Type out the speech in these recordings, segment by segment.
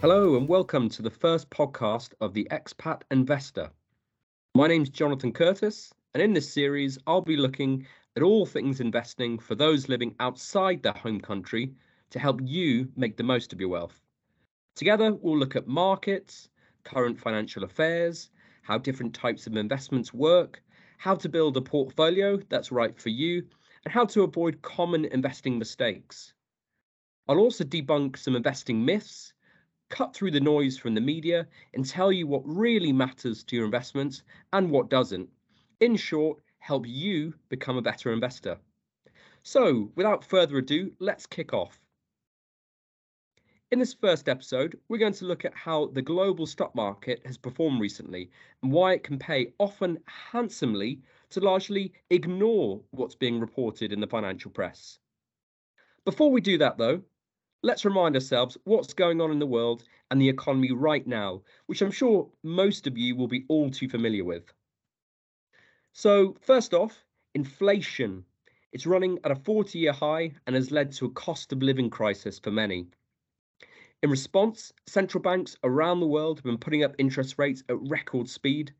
Hello, and welcome to the first podcast of the Expat Investor. My name's Jonathan Curtis, and in this series, I'll be looking at all things investing for those living outside their home country to help you make the most of your wealth. Together, we'll look at markets, current financial affairs, how different types of investments work, how to build a portfolio that's right for you, and how to avoid common investing mistakes. I'll also debunk some investing myths cut through the noise from the media and tell you what really matters to your investments and what doesn't. In short, help you become a better investor. So, without further ado, let's kick off. In this first episode, we're going to look at how the global stock market has performed recently and why it can pay often handsomely to largely ignore what's being reported in the financial press. Before we do that, though, let's remind ourselves what's going on in the world and the economy right now, which I'm sure most of you will be all too familiar with. So, first off, inflation. It's running at a 40 year high and has led to a cost of living crisis for many. In response, central banks around the world have been putting up interest rates at record speed,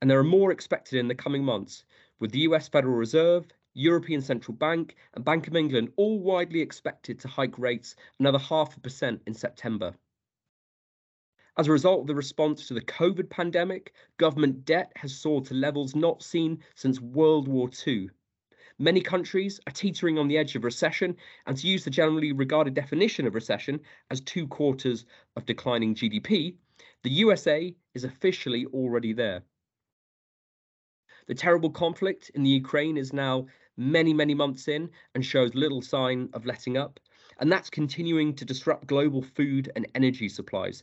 and there are more expected in the coming months, with the US Federal Reserve, European Central Bank, and Bank of England all widely expected to hike rates another half a percent in September. As a result of the response to the COVID pandemic, government debt has soared to levels not seen since World War II. Many countries are teetering on the edge of recession, and to use the generally regarded definition of recession as two quarters of declining GDP, the USA is officially already there. The terrible conflict in the Ukraine is now many, many months in and shows little sign of letting up. And that's continuing to disrupt global food and energy supplies.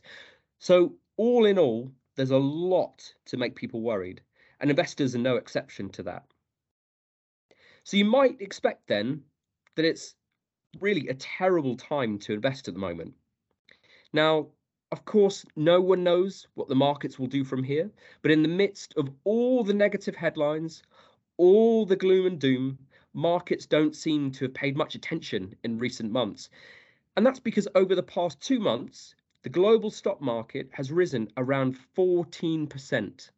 So, all in all, there's a lot to make people worried, and investors are no exception to that. So, you might expect then that it's really a terrible time to invest at the moment. Now, of course, no one knows what the markets will do from here, but in the midst of all the negative headlines, all the gloom and doom, markets don't seem to have paid much attention in recent months. And that's because over the past two months, the global stock market has risen around 14%.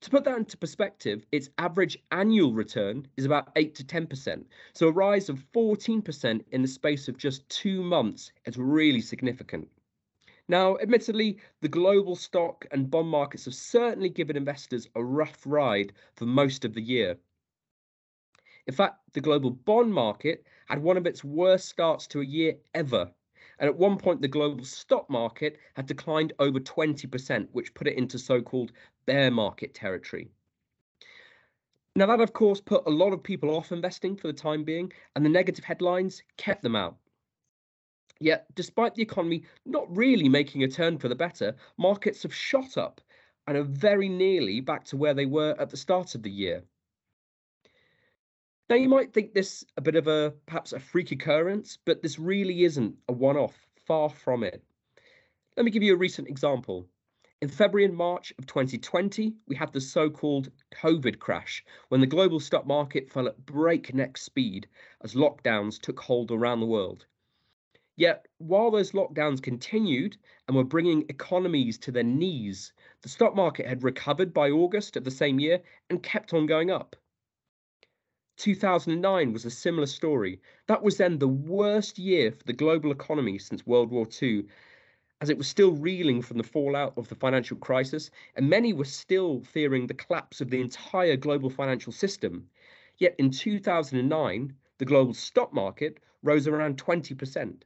To put that into perspective, its average annual return is about 8 to 10%. So a rise of 14% in the space of just two months is really significant. Now, admittedly, the global stock and bond markets have certainly given investors a rough ride for most of the year. In fact, the global bond market had one of its worst starts to a year ever. And at one point, the global stock market had declined over 20%, which put it into so called bear market territory. Now, that of course put a lot of people off investing for the time being, and the negative headlines kept them out. Yet, despite the economy not really making a turn for the better, markets have shot up and are very nearly back to where they were at the start of the year. Now, you might think this a bit of a perhaps a freak occurrence, but this really isn't a one off, far from it. Let me give you a recent example. In February and March of 2020, we had the so called COVID crash when the global stock market fell at breakneck speed as lockdowns took hold around the world. Yet, while those lockdowns continued and were bringing economies to their knees, the stock market had recovered by August of the same year and kept on going up. 2009 was a similar story. That was then the worst year for the global economy since World War II, as it was still reeling from the fallout of the financial crisis, and many were still fearing the collapse of the entire global financial system. Yet in 2009, the global stock market rose around 20%.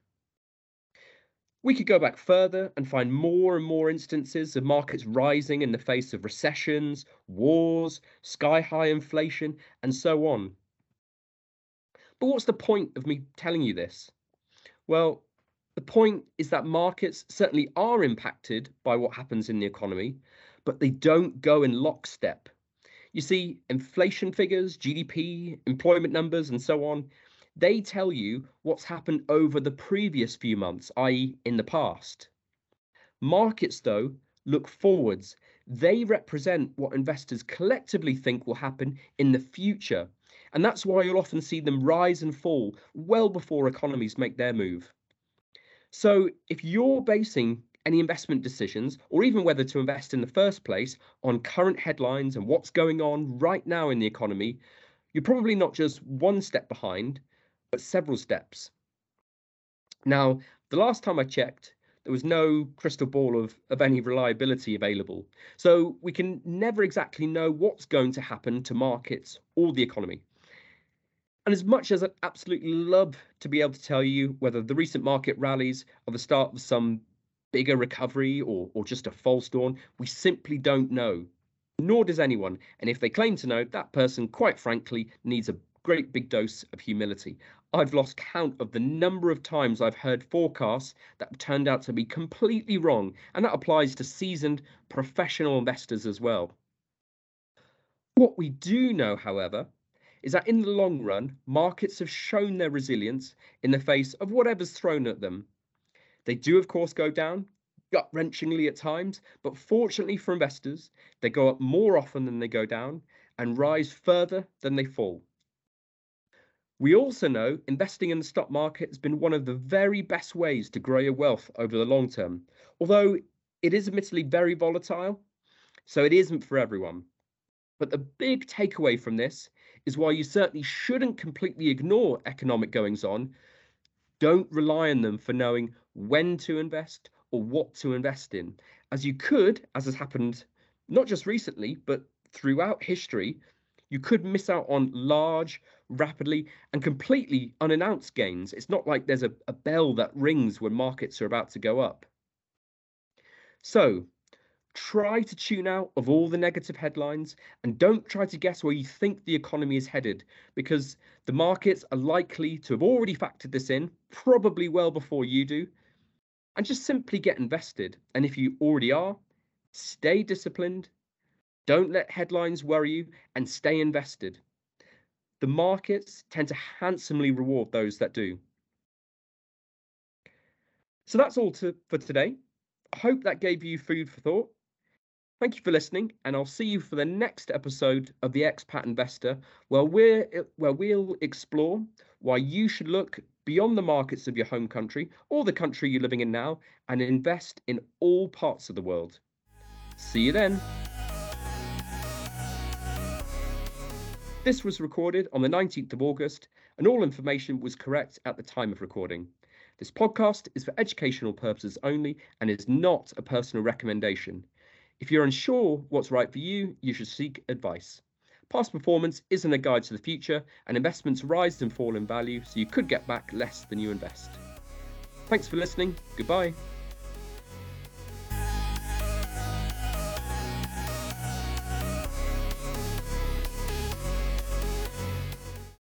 We could go back further and find more and more instances of markets rising in the face of recessions, wars, sky high inflation, and so on. But what's the point of me telling you this? Well, the point is that markets certainly are impacted by what happens in the economy, but they don't go in lockstep. You see, inflation figures, GDP, employment numbers, and so on, they tell you what's happened over the previous few months, i.e., in the past. Markets, though, look forwards. They represent what investors collectively think will happen in the future. And that's why you'll often see them rise and fall well before economies make their move. So if you're basing any investment decisions, or even whether to invest in the first place, on current headlines and what's going on right now in the economy, you're probably not just one step behind, but several steps. Now, the last time I checked, there was no crystal ball of, of any reliability available. So we can never exactly know what's going to happen to markets or the economy. And as much as I'd absolutely love to be able to tell you whether the recent market rallies are the start of some bigger recovery or, or just a false dawn, we simply don't know. Nor does anyone. And if they claim to know, that person, quite frankly, needs a great big dose of humility. I've lost count of the number of times I've heard forecasts that turned out to be completely wrong, and that applies to seasoned professional investors as well. What we do know, however, is that in the long run, markets have shown their resilience in the face of whatever's thrown at them. They do, of course, go down, gut wrenchingly at times, but fortunately for investors, they go up more often than they go down and rise further than they fall. We also know investing in the stock market has been one of the very best ways to grow your wealth over the long term, although it is admittedly very volatile, so it isn't for everyone. But the big takeaway from this is why you certainly shouldn't completely ignore economic goings on. Don't rely on them for knowing when to invest or what to invest in, as you could, as has happened not just recently, but throughout history, you could miss out on large, rapidly, and completely unannounced gains. It's not like there's a, a bell that rings when markets are about to go up. So, try to tune out of all the negative headlines and don't try to guess where you think the economy is headed because the markets are likely to have already factored this in, probably well before you do. And just simply get invested. And if you already are, stay disciplined, don't let headlines worry you, and stay invested. The markets tend to handsomely reward those that do. So that's all to, for today. I hope that gave you food for thought. Thank you for listening, and I'll see you for the next episode of the Expat Investor, where we're where we'll explore why you should look beyond the markets of your home country or the country you're living in now and invest in all parts of the world. See you then. This was recorded on the 19th of August, and all information was correct at the time of recording. This podcast is for educational purposes only and is not a personal recommendation. If you're unsure what's right for you, you should seek advice. Past performance isn't a guide to the future, and investments rise and fall in value, so you could get back less than you invest. Thanks for listening. Goodbye.